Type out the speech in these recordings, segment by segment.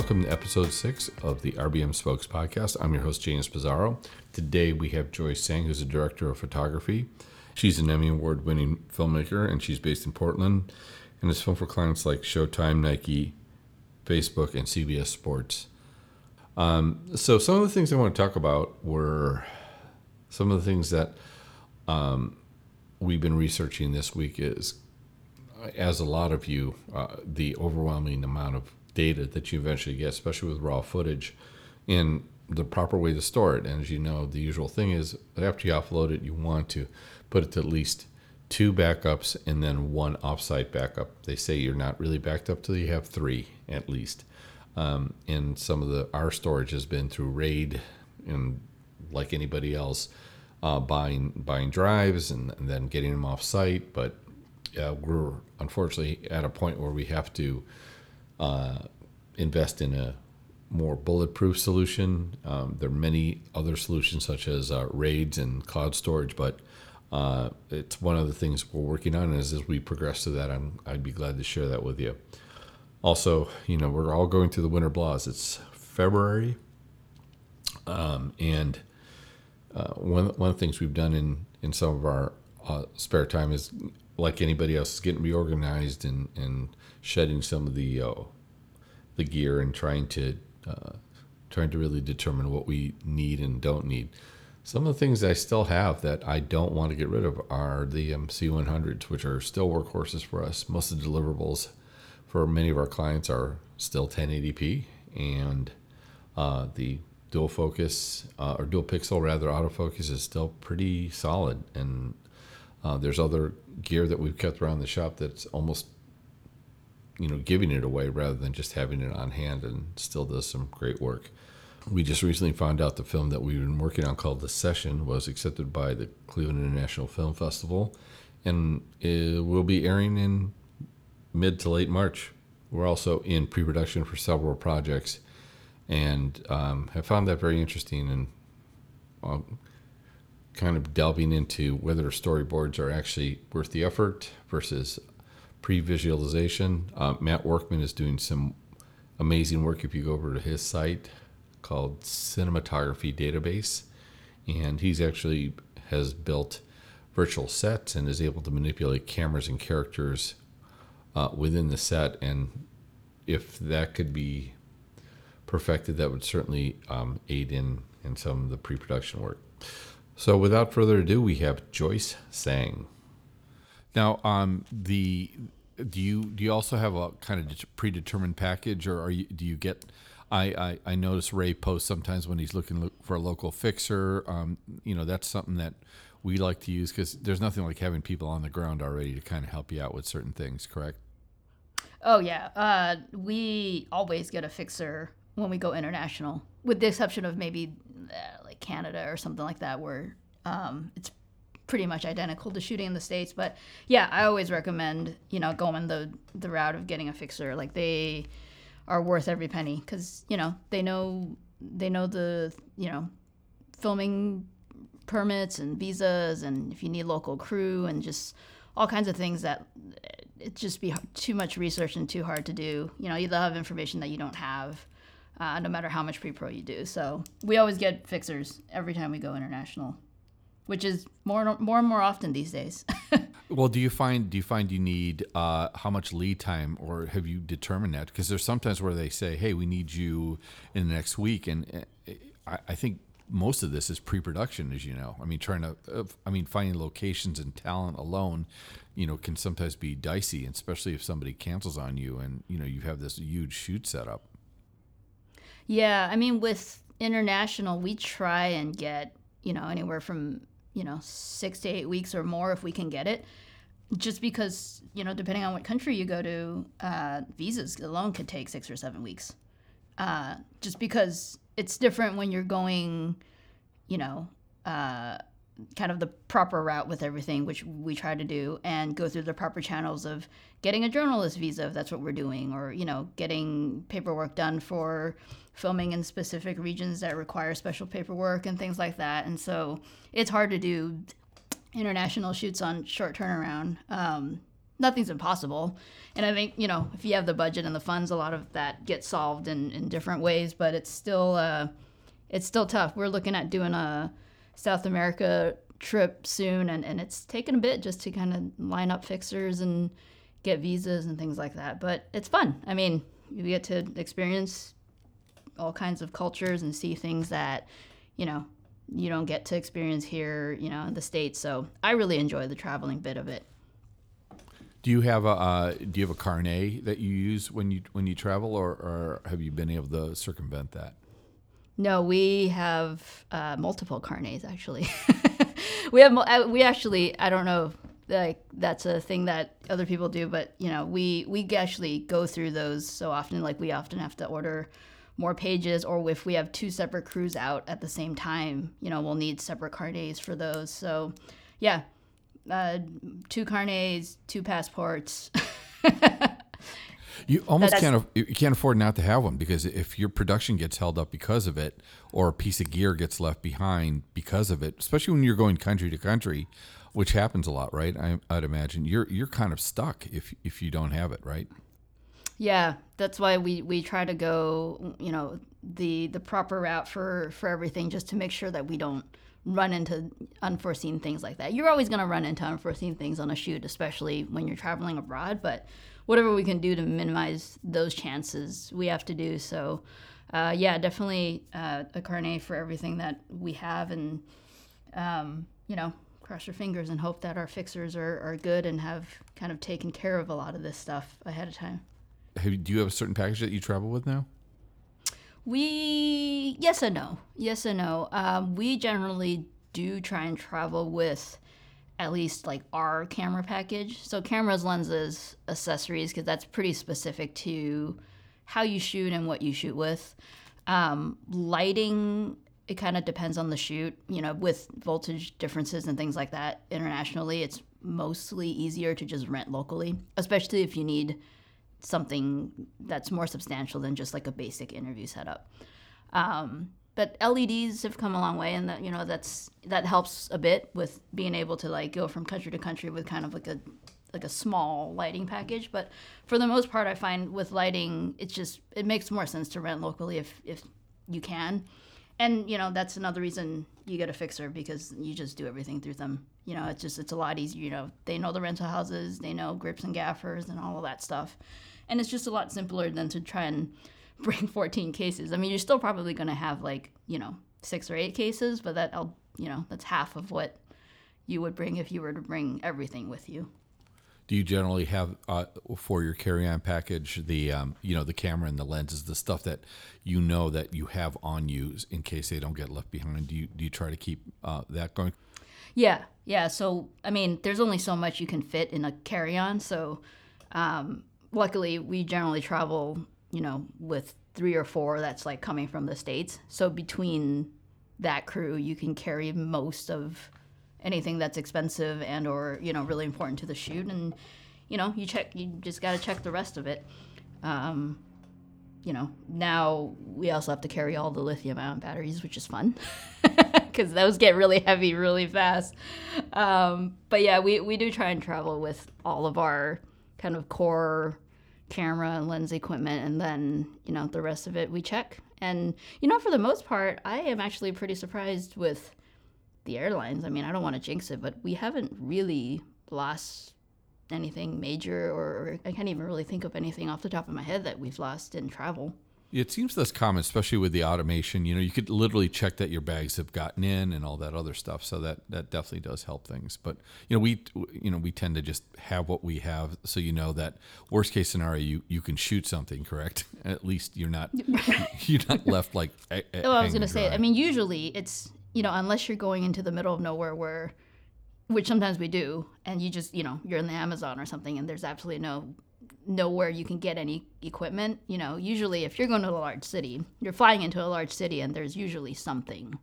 Welcome to episode six of the RBM Spokes podcast. I'm your host, James Pizarro. Today we have Joyce Sang, who's a director of photography. She's an Emmy Award winning filmmaker and she's based in Portland and has filmed for clients like Showtime, Nike, Facebook, and CBS Sports. Um, so, some of the things I want to talk about were some of the things that um, we've been researching this week is, as a lot of you, uh, the overwhelming amount of data that you eventually get, especially with raw footage, in the proper way to store it. And as you know, the usual thing is after you offload it, you want to put it to at least two backups and then one offsite backup. They say you're not really backed up till you have three at least. Um, and some of the our storage has been through RAID and like anybody else, uh, buying buying drives and, and, then getting them off site. But we're unfortunately at a point where we have to uh, invest in a more bulletproof solution. Um, there are many other solutions such as uh, RAIDs and cloud storage, but uh, it's one of the things we're working on. And as, we progress to that, I'm, I'd be glad to share that with you. Also, you know, we're all going through the winter blahs. It's February, um, and uh, one one of the things we've done in in some of our uh, spare time is like anybody else is getting reorganized and and shedding some of the uh, the gear and trying to uh, trying to really determine what we need and don't need. Some of the things I still have that I don't want to get rid of are the um, C100s, which are still workhorses for us. Most of the deliverables for many of our clients are still 1080p, and uh, the dual focus uh, or dual pixel rather autofocus is still pretty solid. And uh, there's other gear that we've kept around the shop that's almost you know giving it away rather than just having it on hand, and still does some great work. We just recently found out the film that we've been working on called The Session was accepted by the Cleveland International Film Festival and it will be airing in mid to late March. We're also in pre production for several projects and um, have found that very interesting and um, kind of delving into whether storyboards are actually worth the effort versus pre visualization. Uh, Matt Workman is doing some amazing work if you go over to his site called Cinematography Database, and he's actually has built virtual sets and is able to manipulate cameras and characters uh, within the set. And if that could be perfected, that would certainly um, aid in in some of the pre-production work. So, without further ado, we have Joyce Sang. Now, um, the do you do you also have a kind of predetermined package, or are you do you get I, I, I notice Ray posts sometimes when he's looking for a local fixer. Um, you know, that's something that we like to use because there's nothing like having people on the ground already to kind of help you out with certain things, correct? Oh, yeah. Uh, we always get a fixer when we go international, with the exception of maybe uh, like Canada or something like that, where um, it's pretty much identical to shooting in the states. But yeah, I always recommend you know going the the route of getting a fixer. Like they are worth every penny because you know they know they know the you know filming permits and visas and if you need local crew and just all kinds of things that it just be too much research and too hard to do. You know, you will have information that you don't have, uh, no matter how much pre-pro you do. So we always get fixers every time we go international, which is more more and more often these days. Well, do you find do you find you need uh, how much lead time, or have you determined that? Because there's sometimes where they say, "Hey, we need you in the next week," and uh, I, I think most of this is pre-production, as you know. I mean, trying to, uh, I mean, finding locations and talent alone, you know, can sometimes be dicey, especially if somebody cancels on you, and you know, you have this huge shoot set up. Yeah, I mean, with international, we try and get you know anywhere from you know, six to eight weeks or more if we can get it. Just because, you know, depending on what country you go to, uh, visas alone could take six or seven weeks. Uh, just because it's different when you're going, you know, uh, kind of the proper route with everything, which we try to do, and go through the proper channels of getting a journalist visa if that's what we're doing, or you know, getting paperwork done for filming in specific regions that require special paperwork and things like that. And so it's hard to do international shoots on short turnaround. Um, nothing's impossible. And I think, you know, if you have the budget and the funds, a lot of that gets solved in, in different ways, but it's still, uh, it's still tough. We're looking at doing a South America trip soon, and, and it's taken a bit just to kind of line up fixers and get visas and things like that. But it's fun. I mean, you get to experience all kinds of cultures and see things that, you know, you don't get to experience here, you know, in the states. So I really enjoy the traveling bit of it. Do you have a uh, Do you have a carnet that you use when you when you travel, or, or have you been able to circumvent that? No, we have uh, multiple carnets actually. we have uh, we actually I don't know like that's a thing that other people do, but you know we we actually go through those so often. Like we often have to order more pages, or if we have two separate crews out at the same time, you know we'll need separate carnets for those. So yeah, uh, two carnets, two passports. you almost can't you can't afford not to have one because if your production gets held up because of it, or a piece of gear gets left behind because of it, especially when you're going country to country, which happens a lot, right? I, would imagine you're you're kind of stuck if if you don't have it, right? Yeah, that's why we we try to go, you know, the the proper route for for everything, just to make sure that we don't run into unforeseen things like that. You're always going to run into unforeseen things on a shoot, especially when you're traveling abroad. But whatever we can do to minimize those chances, we have to do. So, uh, yeah, definitely uh, a carnet for everything that we have, and um, you know, cross your fingers and hope that our fixers are, are good and have kind of taken care of a lot of this stuff ahead of time. Have, do you have a certain package that you travel with now? We yes and no, yes and no. Um, we generally do try and travel with at least like our camera package. So cameras, lenses, accessories, because that's pretty specific to how you shoot and what you shoot with. Um, lighting, it kind of depends on the shoot. You know, with voltage differences and things like that internationally, it's mostly easier to just rent locally, especially if you need something that's more substantial than just like a basic interview setup. Um, but LEDs have come a long way, and that you know that's that helps a bit with being able to like go from country to country with kind of like a like a small lighting package. But for the most part, I find with lighting, it's just it makes more sense to rent locally if if you can. And you know that's another reason you get a fixer because you just do everything through them. You know, it's just it's a lot easier. You know, they know the rental houses, they know grips and gaffers and all of that stuff and it's just a lot simpler than to try and bring 14 cases. I mean, you're still probably going to have like, you know, six or eight cases, but that, I'll, you know, that's half of what you would bring if you were to bring everything with you. Do you generally have uh, for your carry-on package the um, you know the camera and the lenses, the stuff that you know that you have on you in case they don't get left behind? Do you do you try to keep uh, that going? Yeah, yeah. So I mean, there's only so much you can fit in a carry-on. So um, luckily we generally travel, you know, with three or four that's like coming from the states. So between that crew, you can carry most of anything that's expensive and or you know really important to the shoot, and you know you check you just got to check the rest of it. Um, you know now we also have to carry all the lithium ion batteries, which is fun. because those get really heavy really fast. Um, but yeah, we, we do try and travel with all of our kind of core camera and lens equipment and then you know the rest of it we check. And you know for the most part i am actually pretty surprised with the airlines. I mean i don't want to jinx it but we haven't really lost anything major or, or i can't even really think of anything off the top of my head that we've lost in travel it seems that's common, especially with the automation. You know, you could literally check that your bags have gotten in and all that other stuff. So that that definitely does help things. But you know, we you know we tend to just have what we have, so you know that worst case scenario, you you can shoot something. Correct? At least you're not you're not left like. A, a oh, I was going to say. I mean, usually it's you know unless you're going into the middle of nowhere where which sometimes we do, and you just, you know, you're in the Amazon or something, and there's absolutely no know where you can get any equipment. You know, usually if you're going to a large city, you're flying into a large city and there's usually something.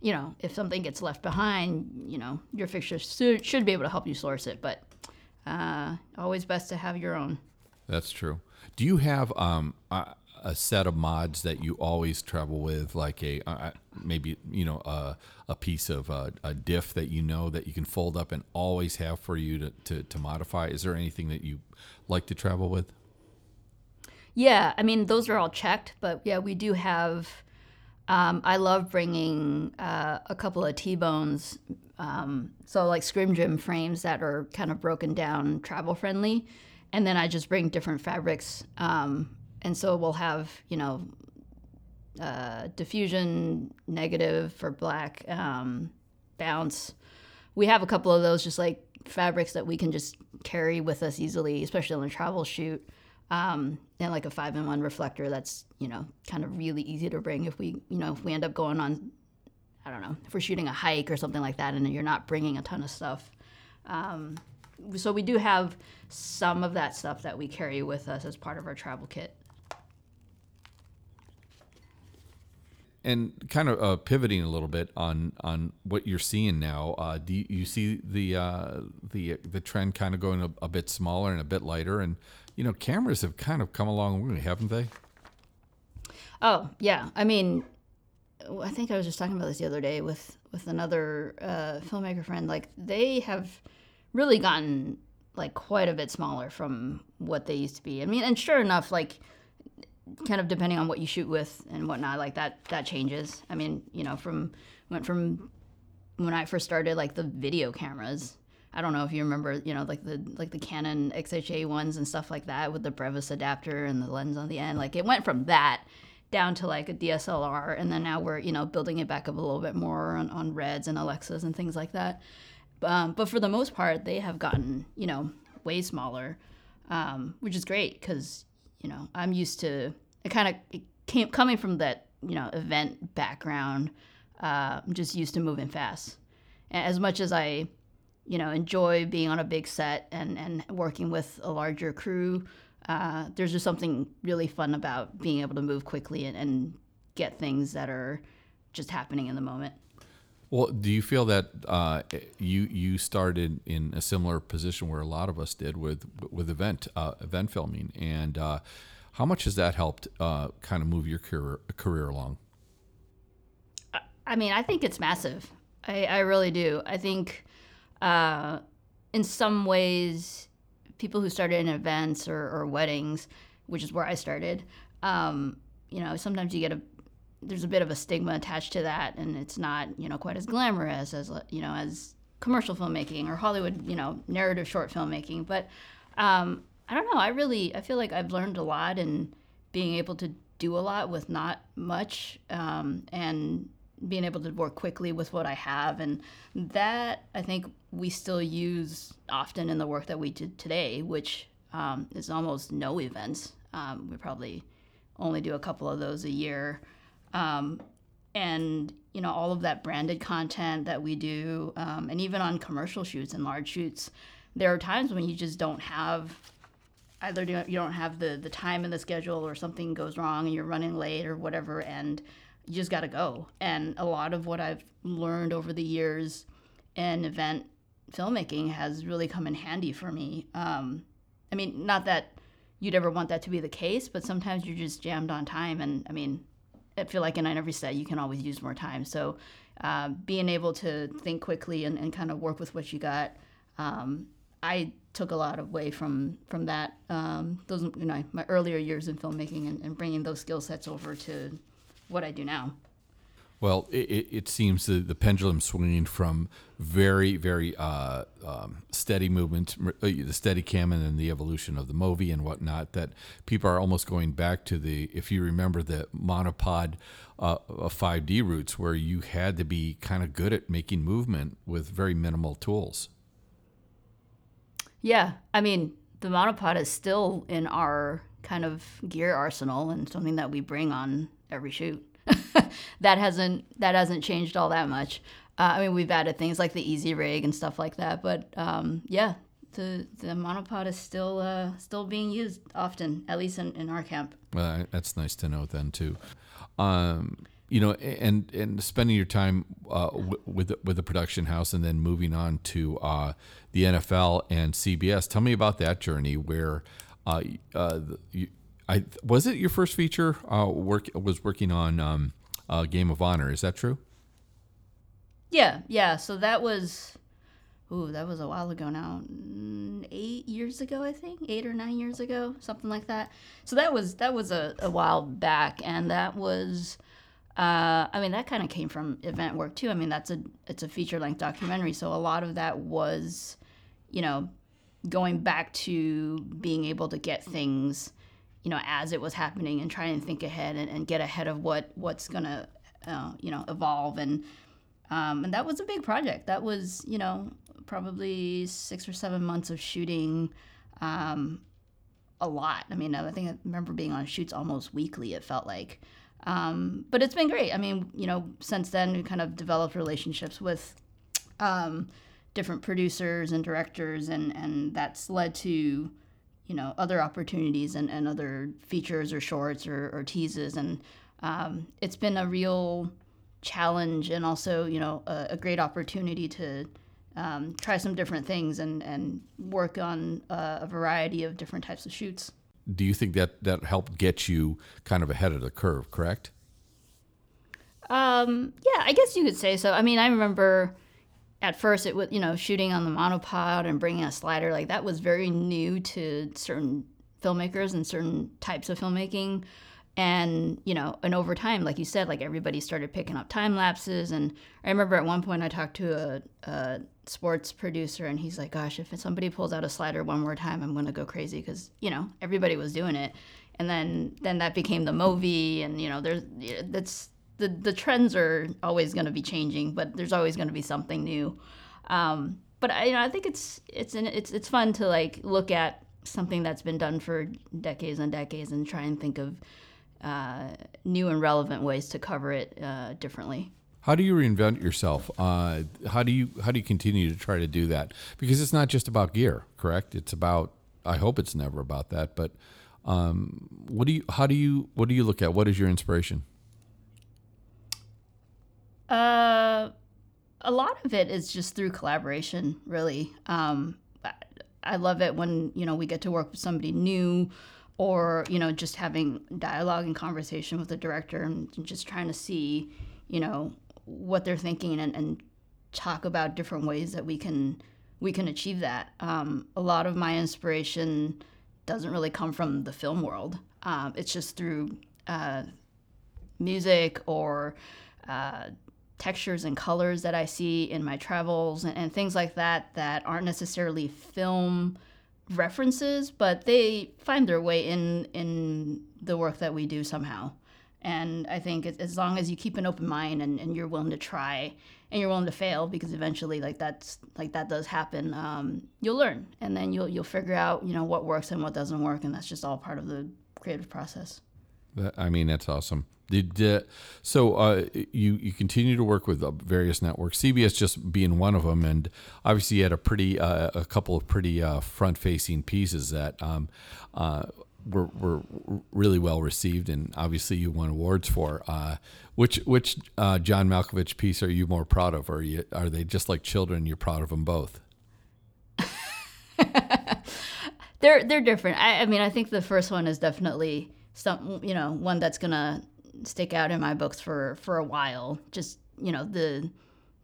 You know, if something gets left behind, you know, your fixture should, should be able to help you source it, but uh, always best to have your own. That's true. Do you have um, a, a set of mods that you always travel with, like a uh, maybe you know a, a piece of uh, a diff that you know that you can fold up and always have for you to, to, to modify? Is there anything that you like to travel with? Yeah, I mean those are all checked, but yeah, we do have. Um, I love bringing uh, a couple of T-bones, um, so like Scrim Jim frames that are kind of broken down, travel friendly, and then I just bring different fabrics, um, and so we'll have you know uh, diffusion negative for black, um, bounce. We have a couple of those just like fabrics that we can just carry with us easily, especially on a travel shoot um, and like a five in one reflector that's you know kind of really easy to bring if we you know if we end up going on I don't know if we're shooting a hike or something like that and you're not bringing a ton of stuff. Um, so we do have some of that stuff that we carry with us as part of our travel kit. and kind of uh, pivoting a little bit on on what you're seeing now, uh, do you, you see the uh, the the trend kind of going a, a, bit smaller and a bit lighter? And you know, cameras have kind of come a long way, haven't they? Oh yeah, I mean, I think I was just talking about this the other day with with another uh, filmmaker friend. Like they have really gotten like quite a bit smaller from what they used to be. I mean, and sure enough, like kind of depending on what you shoot with and whatnot, like that that changes. I mean, you know, from went from when I first started, like the video cameras. I don't know if you remember, you know, like the like the Canon XH A1s and stuff like that with the Brevis adapter and the lens on the end. Like it went from that down to like a DSLR, and then now we're you know building it back up a little bit more on, on Reds and Alexas and things like that. Um, but for the most part, they have gotten you know way smaller, um, which is great because you know, I'm used to it kind of came coming from that, you know, event background. Uh, I'm just used to moving fast. As much as I, you know, enjoy being on a big set and, and working with a larger crew, uh, there's just something really fun about being able to move quickly and, and get things that are just happening in the moment. Well, do you feel that uh, you you started in a similar position where a lot of us did with with event uh, event filming, and uh, how much has that helped uh, kind of move your career career along? I mean, I think it's massive. I, I really do. I think uh, in some ways, people who started in events or, or weddings, which is where I started, um, you know, sometimes you get a there's a bit of a stigma attached to that, and it's not you know quite as glamorous as you know as commercial filmmaking or Hollywood you know narrative short filmmaking. But um, I don't know. I really I feel like I've learned a lot in being able to do a lot with not much, um, and being able to work quickly with what I have, and that I think we still use often in the work that we did today, which um, is almost no events. Um, we probably only do a couple of those a year. Um, and you know all of that branded content that we do, um, and even on commercial shoots and large shoots, there are times when you just don't have either you don't have the the time in the schedule or something goes wrong and you're running late or whatever, and you just got to go. And a lot of what I've learned over the years in event filmmaking has really come in handy for me. Um, I mean, not that you'd ever want that to be the case, but sometimes you're just jammed on time, and I mean I feel like in every set you can always use more time. So uh, being able to think quickly and, and kind of work with what you got, um, I took a lot away from from that. Um, those you know my earlier years in filmmaking and, and bringing those skill sets over to what I do now. Well, it, it seems the, the pendulum swinging from very, very uh, um, steady movement, uh, the Steadicam and the evolution of the Movi and whatnot, that people are almost going back to the, if you remember the monopod uh, 5D roots, where you had to be kind of good at making movement with very minimal tools. Yeah. I mean, the monopod is still in our kind of gear arsenal and something that we bring on every shoot. that hasn't that hasn't changed all that much. Uh, I mean, we've added things like the Easyrig and stuff like that, but um, yeah, the the monopod is still uh, still being used often, at least in, in our camp. Well, that's nice to know then too. Um, you know, and and spending your time uh, w- with with the production house and then moving on to uh, the NFL and CBS. Tell me about that journey where uh, uh, the- you, I was it your first feature? Uh, work was working on um, uh, Game of Honor. Is that true? Yeah, yeah. So that was, ooh, that was a while ago now. Mm, Eight years ago, I think. Eight or nine years ago, something like that. So that was that was a, a while back, and that was, uh, I mean, that kind of came from event work too. I mean, that's a it's a feature length documentary, so a lot of that was, you know, going back to being able to get things, you know, as it was happening and trying to think ahead and, and get ahead of what what's gonna, uh, you know, evolve and um, and that was a big project. That was, you know, probably six or seven months of shooting. Um, a lot. I mean, I think I remember being on shoots almost weekly, it felt like. Um, but it's been great. I mean, you know, since then, we kind of developed relationships with um, different producers and directors, and, and that's led to, you know, other opportunities and, and other features or shorts or, or teases. And um, it's been a real challenge and also you know a, a great opportunity to um, try some different things and and work on uh, a variety of different types of shoots. Do you think that that helped get you kind of ahead of the curve? Correct. Um, yeah, I guess you could say so. I mean, I remember at first it was you know shooting on the monopod and bringing a slider like that was very new to certain filmmakers and certain types of filmmaking. And you know and over time like you said like everybody started picking up time lapses. And i remember at one point i talked to a, a sports producer and he's like gosh if somebody pulls out a slider one more time i'm going to go crazy because you know everybody was doing it. And then then that became the Movi and you know there's that's the the trends are always going to be changing but there's always going to be something new um, but I, you know i think it's it's an, it's it's fun to like look at something that's been done for decades and decades and try and think of uh, new and relevant ways to cover it uh, differently. How do you reinvent yourself? Uh, how do you how do you continue to try to do that? Because it's not just about gear, correct? It's about. I hope it's never about that. But um, what do you? How do you? What do you look at? What is your inspiration? Uh, a lot of it is just through collaboration, really. Um, I- love it when you know we get to work with somebody new or you know just having dialogue and conversation with the director and just trying to see you know what they're thinking and, and talk about different ways that we can we can achieve that um, a lot of my inspiration doesn't really come from the film world um, it's just through uh, music or uh, textures and colors that I see in my travels and, and things like that that aren't necessarily film references, but they find their way in in the work that we do somehow. And I think as- long as you keep an open mind and, and you're willing to try and you're willing to fail, because eventually like that's like that does happen, um, you'll learn and then you'll you'll figure out you know what works and what doesn't work, and that's just all part of the creative process. That- I mean, that's awesome. Did uh, so? Uh, you you continue to work with uh, various networks, CBS just being one of them, and obviously you had a pretty uh, a couple of pretty uh, front facing pieces that um, uh, were were really well received, and obviously you won awards for. Which which John Malkovich piece are you more proud of, are, you, are they just like children? You're proud of them both. they're they're different. I, I mean, I think the first one is definitely some you know one that's gonna stick out in my books for for a while. Just you know the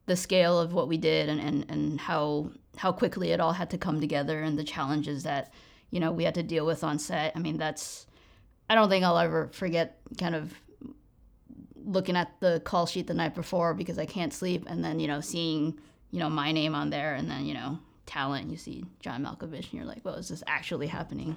the scale of what we did and, and, and how how quickly it all had to come together and the challenges that you know we had to deal with on set. I mean, that's I don't think I'll ever forget kind of looking at the call sheet the night before because I can't sleep and then you know seeing you know my name on there and then you know talent you see John Malkovich and you're like well is this actually happening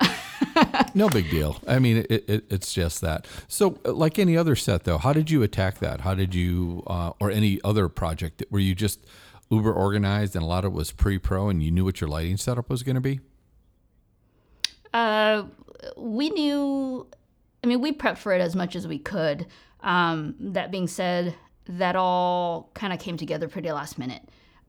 No big deal. I mean, it, it, it's just that. So, uh, like any other set, though, how did you attack that? How did you, uh, or any other project, were you just uber organized and a lot of it was pre pro and you knew what your lighting setup was going to be? Uh, we knew, I mean, we prepped for it as much as we could. Um, that being said, that all kind of came together pretty last minute.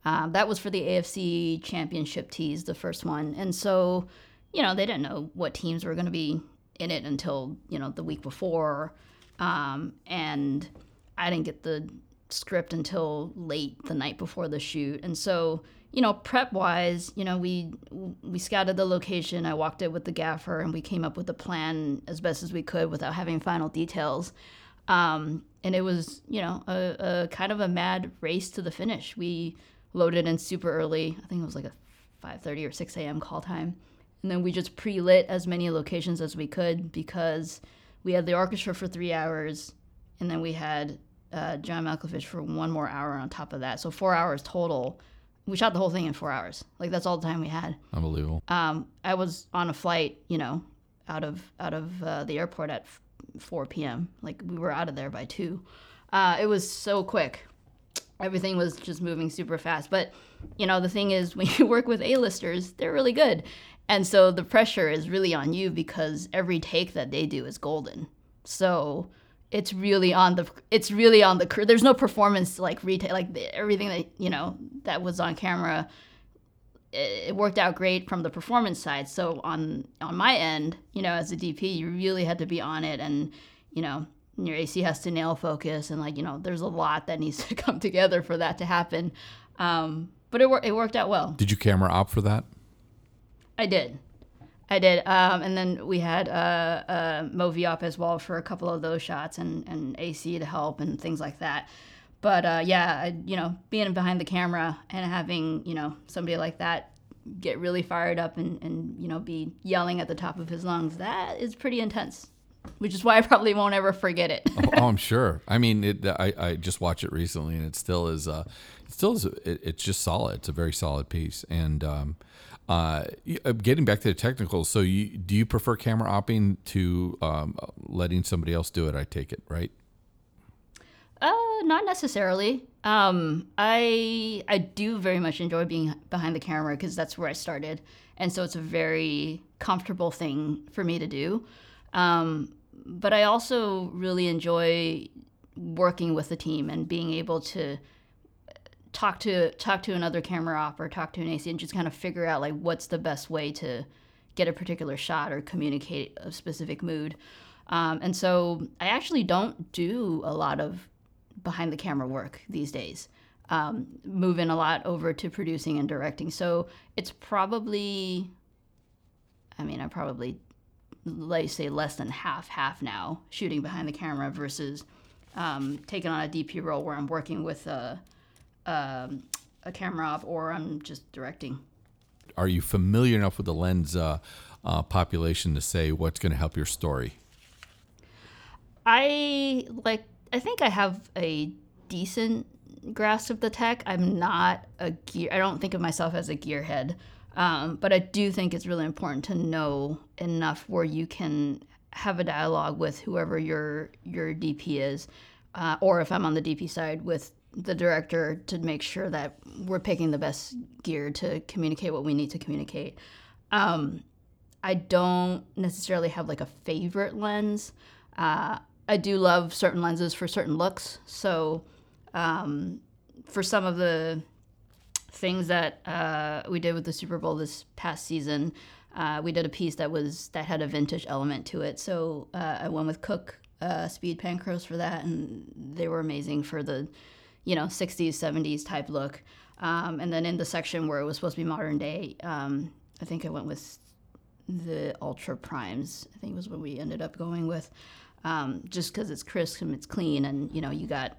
Um, that was for the AFC Championship tease, the first one. And so, you know, they didn't know what teams were going to be in it until, you know, the week before. Um, and I didn't get the script until late the night before the shoot. And so, you know, prep wise, you know, we we scouted the location. I walked it with the gaffer, and we came up with a plan as best as we could without having final details. Um, and it was, you know, a, a kind of a mad race to the finish. We loaded in super early. I think it was like a 5:30 or 6 a.m. call time, and then we just pre-lit as many locations as we could because we had the orchestra for three hours, and then we had uh, John Malkovich for one more hour on top of that. So four hours total we shot the whole thing in four hours. Like that's all the time we had. Unbelievable. Um, I was on a flight, you know, out of out of uh, the airport at 4 p.m. Like we were out of there by two. Uh, it was so quick. Everything was just moving super fast. But you know, the thing is, when you work with A-listers, they're really good, and so the pressure is really on you because every take that they do is golden. So it's really on the it's really on the crew. There's no performance like retail like the, everything that you know that was on camera. It, it, worked out great from the performance side. So on on my end, you know, as a DP, you really had to be on it, and you know, your AC has to nail focus, and like you know, there's a lot that needs to come together for that to happen. Um, but it it worked out well. Did you camera op for that? I did. I did, um, and then we had uh, uh, Movi up as well for a couple of those shots, and, and AC to help and things like that. But uh, yeah, I, you know, being behind the camera and having you know somebody like that get really fired up and, and you know be yelling at the top of his lungs, that is pretty intense. Which is why I probably won't ever forget it. oh, oh, I'm sure. I mean, it, I, I just watched it recently, and it still is. Uh, it still is. It, it's just solid. It's a very solid piece, and um, uh, uh, getting back to the technicals, so you, do you prefer camera opping to um, letting somebody else do it? I take it, right? Uh, not necessarily. Um, I I do very much enjoy being behind the camera because that's where I started, and so it's a very comfortable thing for me to do. Um, but I also really enjoy working with the team and being able to talk to talk to another camera op or talk to an AC and just kind of figure out like what's the best way to get a particular shot or communicate a specific mood. Um, and so I actually don't do a lot of behind the camera work these days. Um, moving a lot over to producing and directing. So it's probably, I mean, I probably like say less than half half now shooting behind the camera versus um, taking on a DP role where I'm working with a um, a camera op or I'm just directing. Are you familiar enough with the lens uh, uh, population to say what's going to help your story? I like. I think I have a decent grasp of the tech. I'm not a gear. I don't think of myself as a gearhead, um, but I do think it's really important to know enough where you can have a dialogue with whoever your your DP is, uh, or if I'm on the DP side with the director to make sure that we're picking the best gear to communicate what we need to communicate. Um, I don't necessarily have like a favorite lens. Uh, I do love certain lenses for certain looks. So um, for some of the things that uh, we did with the Super Bowl this past season, uh, we did a piece that was that had a vintage element to it. So uh, I went with Cooke uh, Speed Panchros for that, and they were amazing for the you know 60s 70s type look. Um, and then in the section where it was supposed to be modern day um, i think i went with the ultra primes i think was what we ended up going with. Um, just because it's crisp and it's clean and you know you got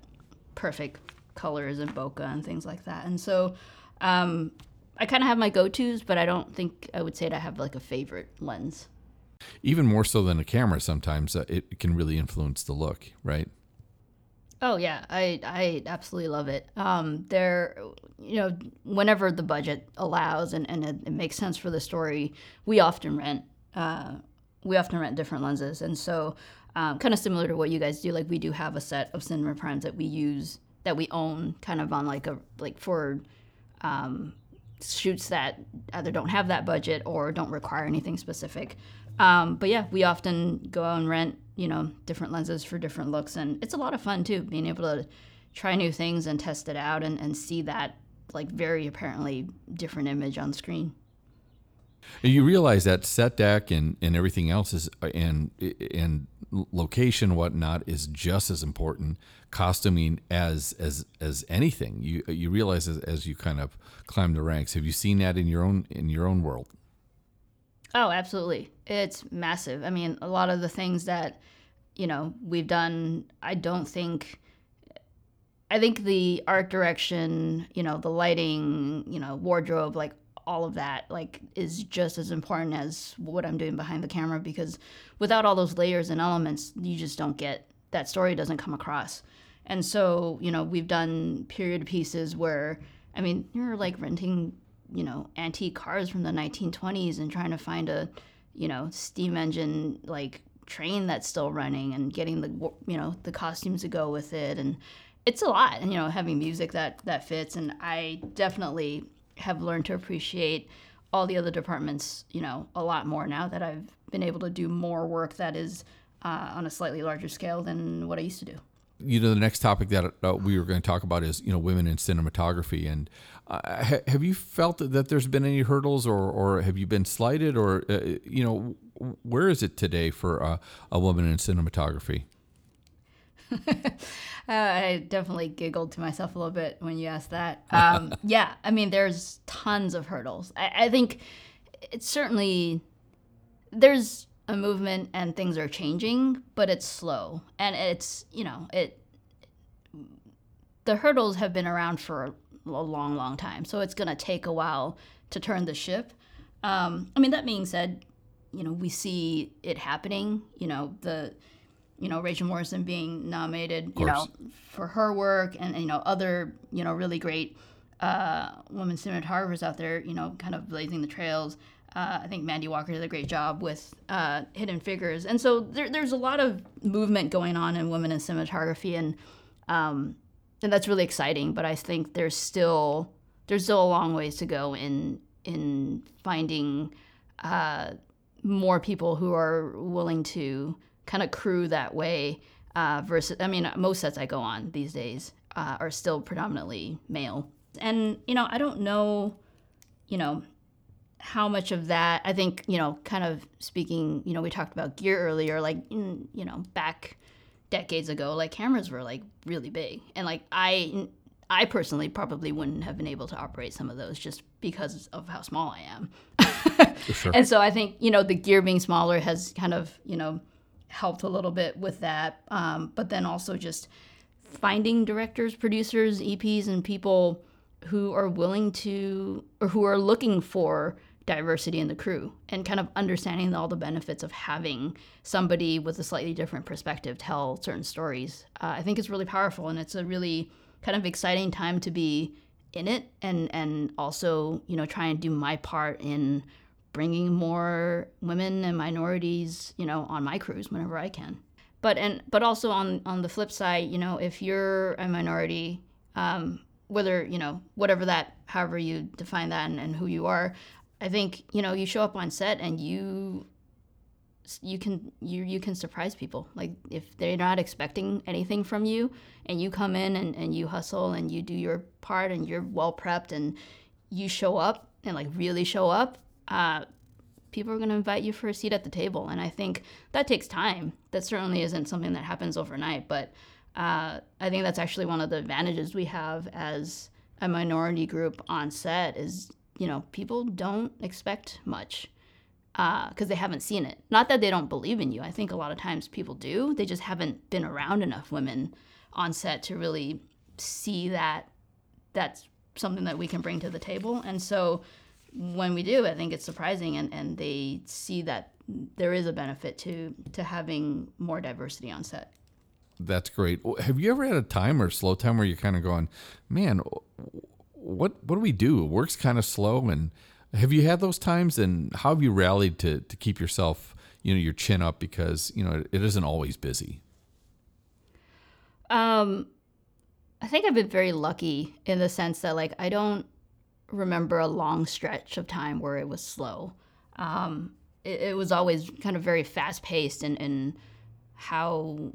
perfect colors and bokeh and things like that. And so um, i kind of have my go-to's but i don't think i would say that i have like a favorite lens. Even more so than a camera sometimes uh, it can really influence the look right Oh yeah, I I absolutely love it. Um, there, you know, whenever the budget allows and, and it, it makes sense for the story, we often rent. Uh, we often rent different lenses, and so um, kind of similar to what you guys do. Like we do have a set of cinema primes that we use that we own, kind of on like a like for um, shoots that either don't have that budget or don't require anything specific. Um, but yeah, we often go out and rent you know, different lenses for different looks. And it's a lot of fun too, being able to try new things and test it out and, and see that like very apparently different image on screen. You realize that set deck and, and everything else is and and location whatnot is just as important costuming as as as anything. You you realize as, as you kind of climb the ranks. Have you seen that in your own in your own world? Oh, absolutely. It's massive. I mean, a lot of the things that you know we've done, I don't think. I think the art direction, you know, the lighting, you know, wardrobe, like all of that like is just as important as what I'm doing behind the camera because without all those layers and elements, you just don't get that story doesn't come across. And so, you know, we've done period pieces where I mean, you're like renting, you know, antique cars from the 1920s and trying to find a, you know, steam engine like train that's still running and getting the you know, the costumes to go with it and it's a lot and you know having music that that fits and i definitely have learned to appreciate all the other departments, you know, a lot more now that I've been able to do more work that is uh, on a slightly larger scale than what I used to do. You know, the next topic that uh, we were going to talk about is you know women in cinematography, and uh, ha- have you felt that there's been any hurdles, or or have you been slighted, or uh, you know, where is it today for a woman in cinematography? Uh, I definitely giggled to myself a little bit when you asked that. Um, yeah, I mean, there's tons of hurdles. I, I, think it's certainly there's a movement and things are changing, but it's slow and it's you know it. The hurdles have been around for a long, long time, so it's going to take a while to turn the ship. Um, I mean, that being said, you know, we see it happening. You know, the you know Rachel Morrison being nominated, you know, for her work, and you know other you know really great uh, women cinematographers out there, you know, kind of blazing the trails. Uh, I think Mandy Walker did a great job with uh, Hidden Figures, and so there, there's a lot of movement going on in women in cinematography, and um, and that's really exciting. But I think there's still there's still a long ways to go in in finding uh, more people who are willing to kind of crew that way. Uh, versus, I mean, most sets I go on these days uh, are still predominantly male. And, you know, I don't know, you know, how much of that, I think, you know, kind of speaking, you know, we talked about gear earlier, like, you know, back decades ago, like cameras were like really big. And like, I, I personally probably wouldn't have been able to operate some of those just because of how small I am. sure. And so I think, you know, the gear being smaller has kind of, you know, helped a little bit with that. Um, but then also just finding directors, producers, EPs, and people who are willing to or who are looking for diversity in the crew and kind of understanding all the benefits of having somebody with a slightly different perspective tell certain stories. Uh, I think it's really powerful and it's a really kind of exciting time to be in it and and also you know try and do my part in bringing more women and minorities, you know, on my crews whenever I can. But and but also on on the flip side, you know, if you're a minority, um, whether you know whatever that, however you define that, and, and who you are, I think you know you show up on set and you you can you you can surprise people like if they're not expecting anything from you and you come in and, and you hustle and you do your part and you're well prepped and you show up and like really show up uh, people are going to invite you for a seat at the table. And I think that takes time. That certainly isn't something that happens overnight. But uh, I think that's actually one of the advantages we have as a minority group on set is, you know, people don't expect much because uh, they haven't seen it. Not that they don't believe in you. I think a lot of times people do. They just haven't been around enough women on set to really see that that's something that we can bring to the table. And so when we do, I think it's surprising, and, and they see that there is a benefit to to having more diversity on set. That's great. Have you ever had a time or slow time where you're kind of going, man, what what do we do? It works kind of slow, and have you had those times? And how have you rallied to to keep yourself, you know, your chin up because you know it isn't always busy. Um, I think I've been very lucky in the sense that like I don't remember a long stretch of time where it was slow. Um, it, it, was always kind of very fast paced and, and how,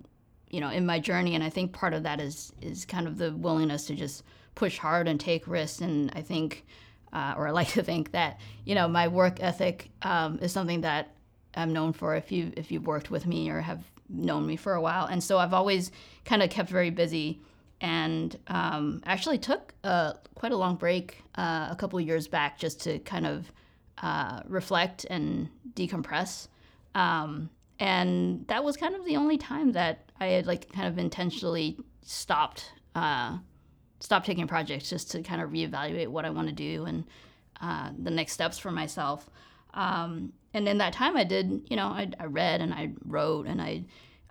you know, in my journey. And I think part of that is, is kind of the willingness to just push hard and take risks. And I think uh, or I like to think that you know my work ethic um, is something that I'm known for. If you if you've worked with me or have known me for a while, and so I've always kind of kept very busy, and um, actually took a, quite a long break uh, a couple of years back just to kind of uh, reflect and decompress. Um, and that was kind of the only time that I had like kind of intentionally stopped uh, stopped taking projects just to kind of reevaluate what I want to do and uh, the next steps for myself. Um, and in that time, I did, you know, I, I read and I wrote and I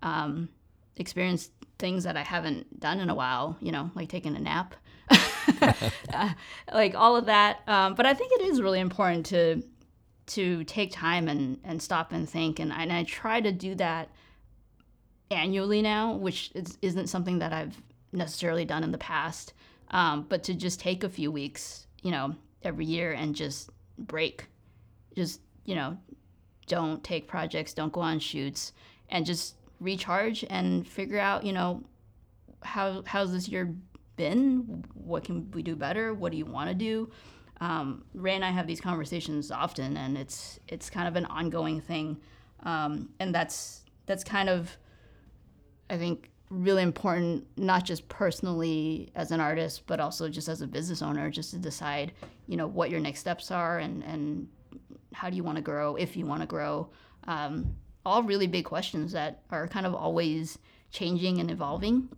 um, experienced things that I haven't done in a while, you know, like taking a nap, uh, like all of that. Um, but I think it is really important to to take time and, and stop and think. And, and I try to do that annually now, which is, isn't something that I've necessarily done in the past. Um, but to just take a few weeks, you know, every year and just break, just, you know, don't take projects, don't go on shoots, and just recharge and figure out, you know, how how's this year been? What can we do better? What do you want to do? Um, Ray and I have these conversations often, and it's it's kind of an ongoing thing, um, and that's that's kind of, I think, really important, not just personally as an artist, but also just as a business owner, just to decide, you know, what your next steps are and and how do you want to grow, if you want to grow. Um, all really big questions that are kind of always changing and evolving.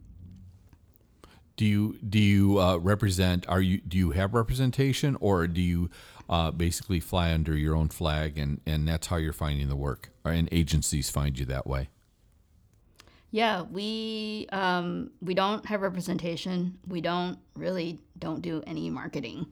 Do you do you uh, represent? Are you do you have representation, or do you uh, basically fly under your own flag, and and that's how you're finding the work, and agencies find you that way? Yeah, we um, we don't have representation. We don't really don't do any marketing.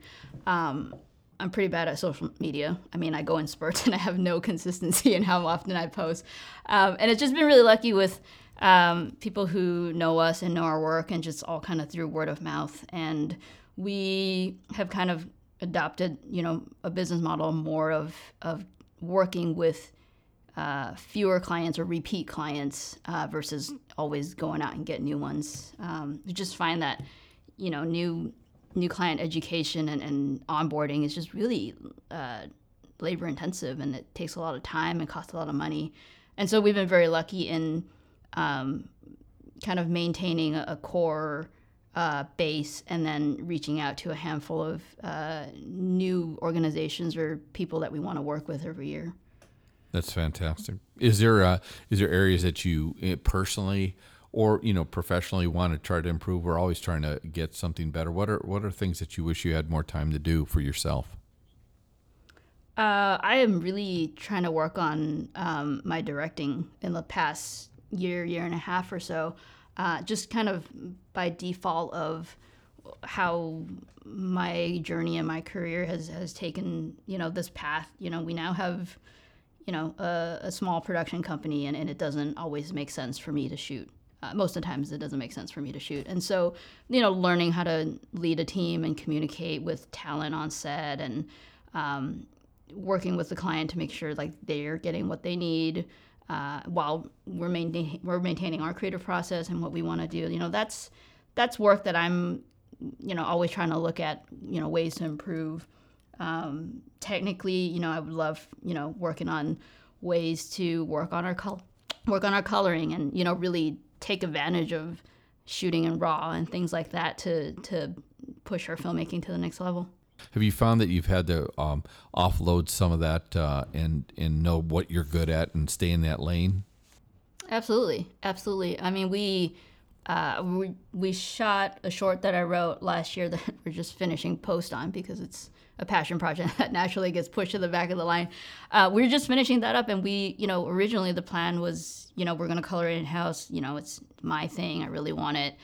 Um, I'm pretty bad at social media. I mean, I go in spurts and I have no consistency in how often I post. Um, and it's just been really lucky with um, people who know us and know our work and just all kind of through word of mouth. And we have kind of adopted, you know, a business model more of, of working with uh, fewer clients or repeat clients uh, versus always going out and get new ones. Um, we just find that, you know, new new client education and, and onboarding is just really uh, labor intensive and it takes a lot of time and costs a lot of money. And so we've been very lucky in um, kind of maintaining a, core uh, base and then reaching out to a handful of uh, new organizations or people that we want to work with every year. That's fantastic. Is there uh, is there areas that you eh, personally or you know professionally want to try to improve? We're always trying to get something better. What are what are things that you wish you had more time to do for yourself? Uh, i am really trying to work on um, my directing in the past year year and a half or so uh, just kind of by default of how my journey and my career has, has taken you know this path. You know we now have you know a, a small production company and, and it doesn't always make sense for me to shoot uh, most of the times it doesn't make sense for me to shoot. And so, you know, learning how to lead a team and communicate with talent on set and um, working with the client to make sure like they're getting what they need uh, while we're, maintain- we're maintaining our creative process and what we want to do. You know, that's that's work that I'm, you know, always trying to look at, you know, ways to improve. Um, technically, you know, I would love, you know, working on ways to work on our col- work on our coloring and you know really take advantage of shooting in raw and things like that to to push our filmmaking to the next level. Have you found that you've had to um, offload some of that uh, and and know what you're good at and stay in that lane? Absolutely, absolutely. I mean, we uh, we we shot a short that I wrote last year that we're just finishing post on because it's a passion project that naturally gets pushed to the back of the line. Uh, we are just finishing that up, and we, you know, originally the plan was, you know, we're gonna color it in house. You know, it's my thing. I really want it,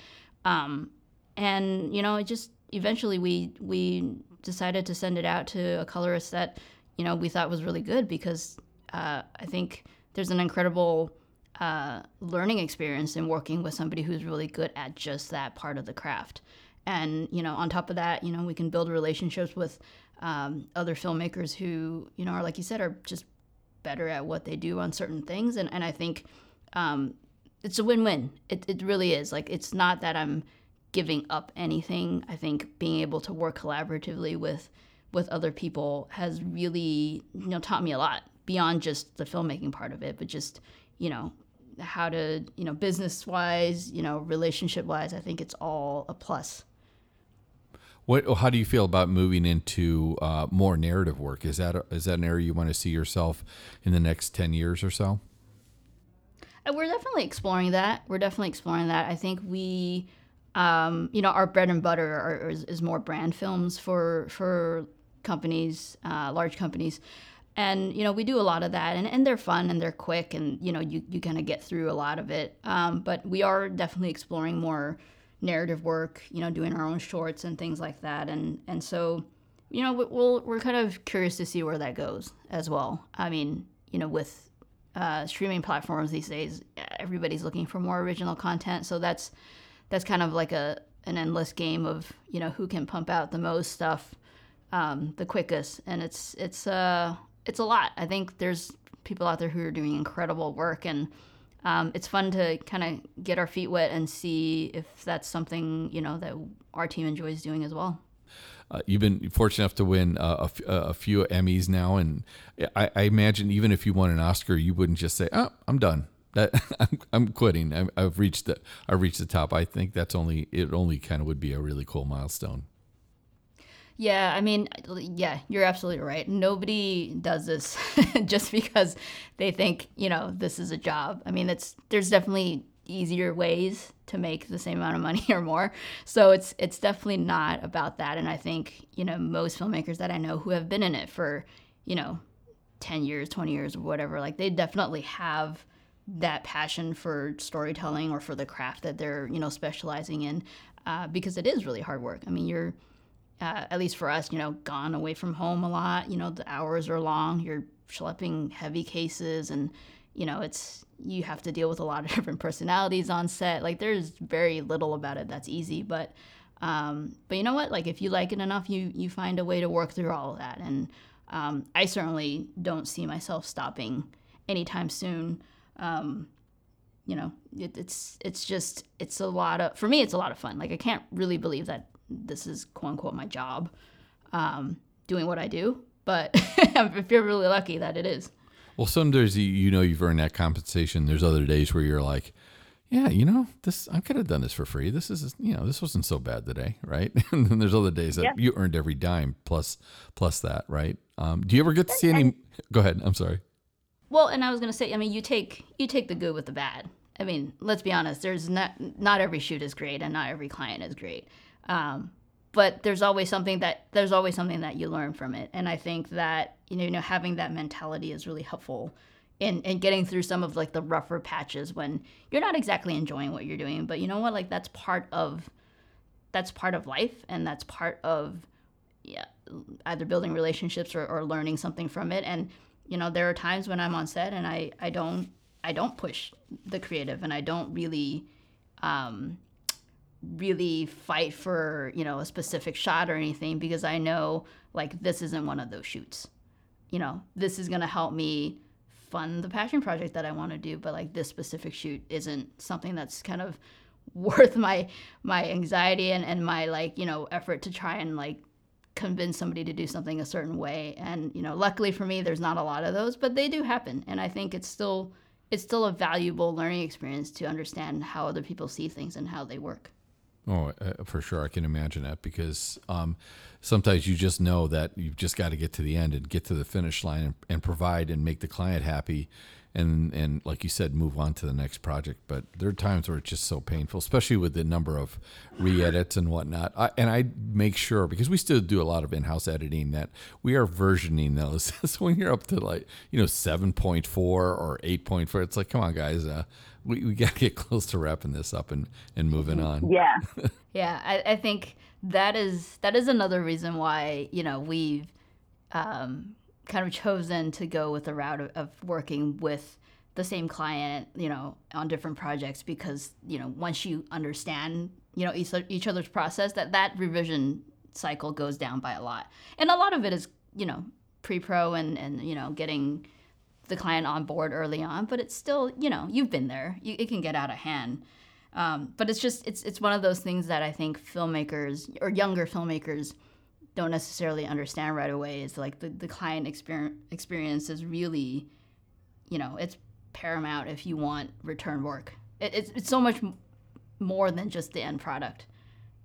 um, and you know, it just eventually we we decided to send it out to a colorist that, you know, we thought was really good because uh, I think there's an incredible uh, learning experience in working with somebody who's really good at just that part of the craft. And you know, on top of that, you know, we can build relationships with um, other filmmakers who, you know, are like you said, are just better at what they do on certain things. And, and I think um, it's a win win. It, it really is. Like, it's not that I'm giving up anything. I think being able to work collaboratively with with other people has really you know taught me a lot beyond just the filmmaking part of it, but just you know how to you know business wise, you know relationship wise. I think it's all a plus. What? How do you feel about moving into uh, more narrative work? Is that a, is that an area you want to see yourself in the next ten years or so? Uh, we're definitely exploring that. We're definitely exploring that. I think we, um, you know, our bread and butter are, is, is, more brand films for for companies, uh, large companies, and you know we do a lot of that, and, and they're fun and they're quick, and you know you you kind of get through a lot of it. Um, but we are definitely exploring more narrative work, you know, doing our own shorts and things like that. And and so, you know, we'll we're kind of curious to see where that goes as well. I mean, you know, with uh, streaming platforms these days, everybody's looking for more original content. So that's that's kind of like a an endless game of you know who can pump out the most stuff um, the quickest, and it's it's uh it's a lot. I think there's people out there who are doing incredible work and um, it's fun to kind of get our feet wet and see if that's something you know that our team enjoys doing as well. Uh, you've been fortunate enough to win uh, a, few Emmys now, and I, I, imagine even if you won an Oscar, you wouldn't just say, "Oh, I'm done. That I'm, I'm quitting. i have reached the I've reached the top." I think that's only it. Only kind of would be a really cool milestone. Yeah, I mean, yeah, you're absolutely right. Nobody does this just because they think, you know, this is a job. I mean, it's there's definitely easier ways to make the same amount of money or more. So it's it's definitely not about that and I think, you know, most filmmakers that I know who have been in it for, you know, 10 years, 20 years or whatever, like they definitely have that passion for storytelling or for the craft that they're, you know, specializing in uh, because it is really hard work. I mean, you're uh, at least for us, you know, gone away from home a lot. You know, the hours are long. You're schlepping heavy cases, and you know, it's you have to deal with a lot of different personalities on set. Like, there's very little about it that's easy, but um, but you know what? Like, if you like it enough, you you find a way to work through all of that. And um, I certainly don't see myself stopping anytime soon. Um, you know, it, it's it's just it's a lot of for me. It's a lot of fun. Like, I can't really believe that this is quote unquote my job, um, doing what I do. But I feel really lucky that it is. Well, some days you know you've earned that compensation. There's other days where you're like, yeah, you know, this I could have done this for free. This is you know this wasn't so bad today, right? and then there's other days that yeah. you earned every dime plus plus that, right? Um, do you ever get to see any? Go ahead. I'm sorry. Well, and I was gonna say, I mean, you take you take the good with the bad. I mean, let's be honest. There's not not every shoot is great, and not every client is great. Um, but there's always something that there's always something that you learn from it, and I think that you know, you know having that mentality is really helpful in in getting through some of like the rougher patches when you're not exactly enjoying what you're doing. But you know what? Like that's part of that's part of life, and that's part of yeah, either building relationships or, or learning something from it. And you know, there are times when I'm on set and I I don't I don't push the creative and I don't really um, really fight for you know a specific shot or anything because I know like this isn't one of those shoots. You know, this is gonna help me fund the passion project that I want to do, but like this specific shoot isn't something that's kind of worth my my anxiety and, and my like you know effort to try and like convince somebody to do something a certain way. And you know luckily for me there's not a lot of those but they do happen. And i think it's still it's still a valuable learning experience to understand how other people see things and how they work Oh, uh, for sure. I can imagine that because um, sometimes you just know that you've just got to get to the end and get to the finish line and, and, provide and make the client happy. And, and like you said, move on to the next project. But there are times where it's just so painful, especially with the number of re edits and whatnot. I, and I make sure, because we still do a lot of in house editing, that we are versioning those. so when you're up to like, you know, 7.4 or 8.4, it's like, come on, guys. Uh, we, we got to get close to wrapping this up and, and moving on. Yeah. yeah. I, I think that is, that is another reason why, you know, we've um, kind of chosen to go with the route of, of working with the same client, you know, on different projects because, you know, once you understand, you know, each, each other's process, that that revision cycle goes down by a lot. And a lot of it is, you know, pre-pro and, and, you know, getting the client on board early on, but it's still, you know, you've been there. You, it can get out of hand. Um, but it's just it's it's one of those things that I think filmmakers or younger filmmakers don't necessarily understand right away is like the, the client experience experience is really, you know, it's paramount if you want return work. It, it's, it's so much more than just the end product.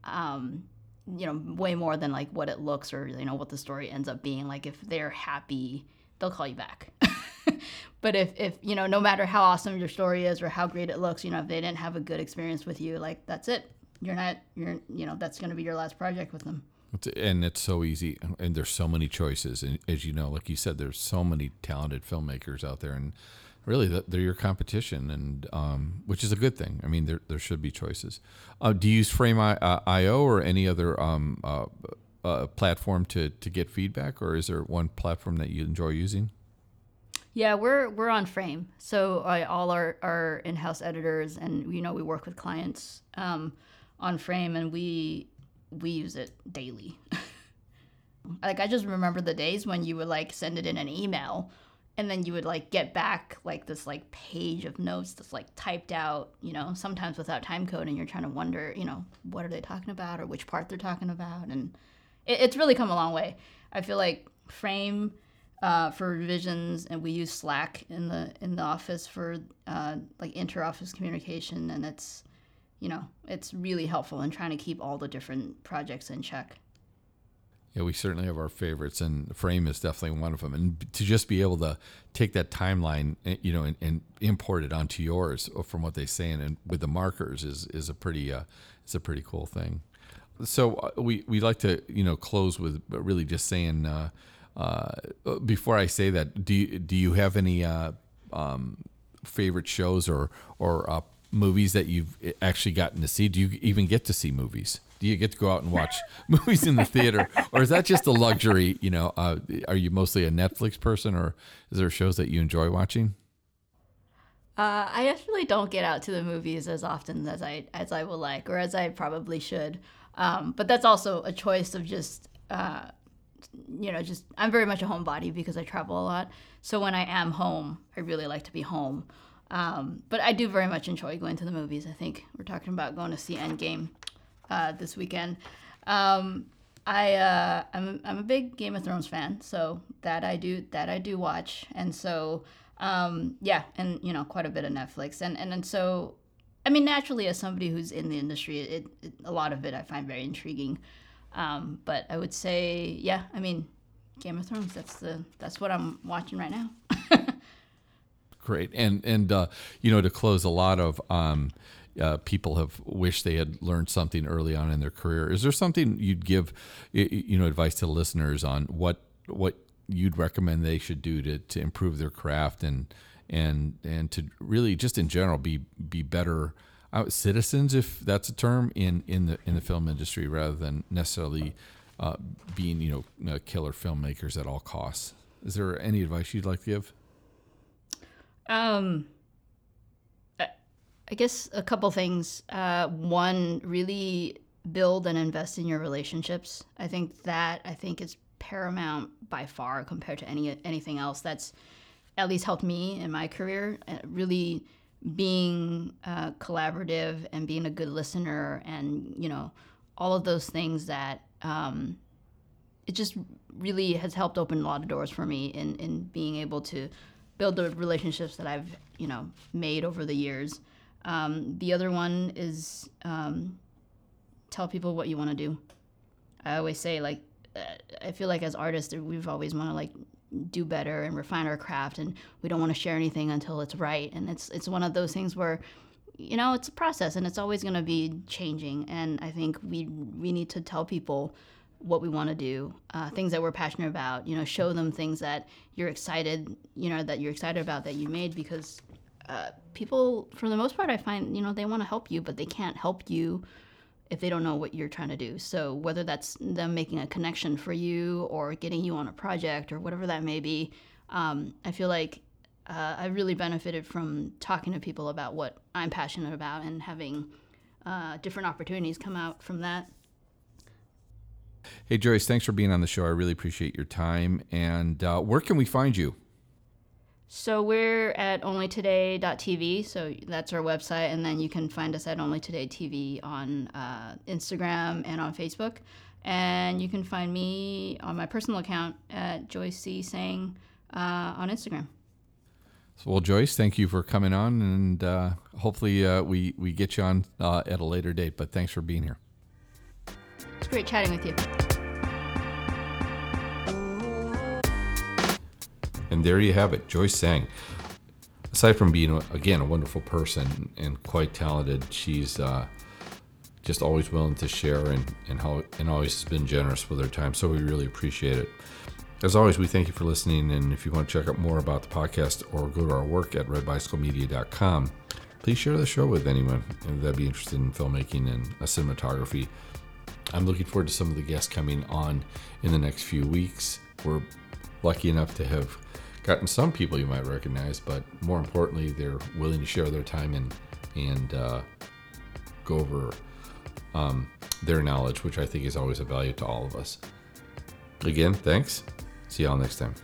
Um, you know, way more than like what it looks or, you know, what the story ends up being. Like if they're happy, they'll call you back. but if, if, you know, no matter how awesome your story is or how great it looks, you know, if they didn't have a good experience with you, like that's it. You're not, you're, you know, that's going to be your last project with them. And it's so easy, and there's so many choices. And as you know, like you said, there's so many talented filmmakers out there, and really they're your competition, and um, which is a good thing. I mean, there there should be choices. Uh, do you use Frame uh, IO or any other um, uh, uh, platform to to get feedback, or is there one platform that you enjoy using? Yeah, we're we're on Frame, so uh, all our our in-house editors and you know we work with clients um, on Frame, and we we use it daily. like I just remember the days when you would like send it in an email and then you would like get back like this like page of notes that's like typed out, you know, sometimes without time code and you're trying to wonder, you know, what are they talking about or which part they're talking about and it, it's really come a long way. I feel like Frame uh, for revisions and we use Slack in the in the office for uh, like inter office communication and it's you know, it's really helpful in trying to keep all the different projects in check. Yeah, we certainly have our favorites, and Frame is definitely one of them. And to just be able to take that timeline, eh, you know, and, and import it onto yours from what they say, and, and with the markers is is a pretty uh, it's a pretty cool thing. So uh, we we like to you know close with really just saying uh, uh, before I say that, do you, do you have any uh, um, favorite shows or or uh, movies that you've actually gotten to see? Do you even get to see movies? Do you get to go out and watch movies in the theater, or is that just a luxury? You know, uh, are you mostly a Netflix person, or is there shows that you enjoy watching? Uh, I actually don't get out to the movies as often as I as I would like, or as I probably should. Um, but that's also a choice of just, uh, you know, just I'm very much a homebody because I travel a lot. So when I am home, I really like to be home. Um, but I do very much enjoy going to the movies. I think we're talking about going to see Endgame uh, this weekend. Um, I uh, I'm I'm a big Game of Thrones fan, so that I do that I do watch, and so um, yeah, and you know quite a bit of Netflix, and and and so I mean naturally as somebody who's in the industry, it, it a lot of it I find very intriguing. Um, but I would say yeah, I mean Game of Thrones. That's the that's what I'm watching right now. Great, and and uh, you know to close, a lot of um, uh, people have wished they had learned something early on in their career. Is there something you'd give you know advice to listeners on what what you'd recommend they should do to, to improve their craft and and and to really just in general be be better uh, citizens, if that's a term, in in the in the film industry rather than necessarily uh, being you know killer filmmakers at all costs. Is there any advice you'd like to give? Um, I guess a couple things. Uh, one, really build and invest in your relationships. I think that I think is paramount by far compared to any anything else. That's at least helped me in my career. Uh, really being uh, collaborative and being a good listener, and you know all of those things that um, it just really has helped open a lot of doors for me in in being able to build the relationships that I've you know made over the years. Um, the other one is um, tell people what you want to do. I always say like uh, I feel like as artists we've always want to like do better and refine our craft and we don't want to share anything until it's right and it's it's one of those things where you know it's a process and it's always going to be changing and I think we we need to tell people what we want to do, uh, things that we're passionate about. You know, show them things that you're excited, you know, that you're excited about that you made because uh, people, for the most part, I find, you know, they want to help you, but they can't help you if they don't know what you're trying to do. So whether that's them making a connection for you or getting you on a project or whatever that may be, um, I feel like uh, I really benefited from talking to people about what I'm passionate about and having uh, different opportunities come out from that. Hey, Joyce, thanks for being on the show. I really appreciate your time. And uh, where can we find you? So we're at onlytoday.tv. So that's our website. And then you can find us at onlytodaytv on uh, Instagram and on Facebook. And you can find me on my personal account at Joyce C. Sang uh, on Instagram. So, well, Joyce, thank you for coming on, and uh, hopefully uh, we we get you on uh, at a later date. But thanks for being here. It's great chatting with you. And there you have it, Joyce Sang. Aside from being again a wonderful person and quite talented, she's uh, just always willing to share and and how and always has been generous with her time. So we really appreciate it. As always, we thank you for listening. And if you want to check out more about the podcast or go to our work at redbicyclemedia.com, please share the show with anyone that'd be interested in filmmaking and cinematography. I'm looking forward to some of the guests coming on in the next few weeks. We're lucky enough to have gotten some people you might recognize, but more importantly, they're willing to share their time and and uh, go over um, their knowledge, which I think is always a value to all of us. Again, thanks. See y'all next time.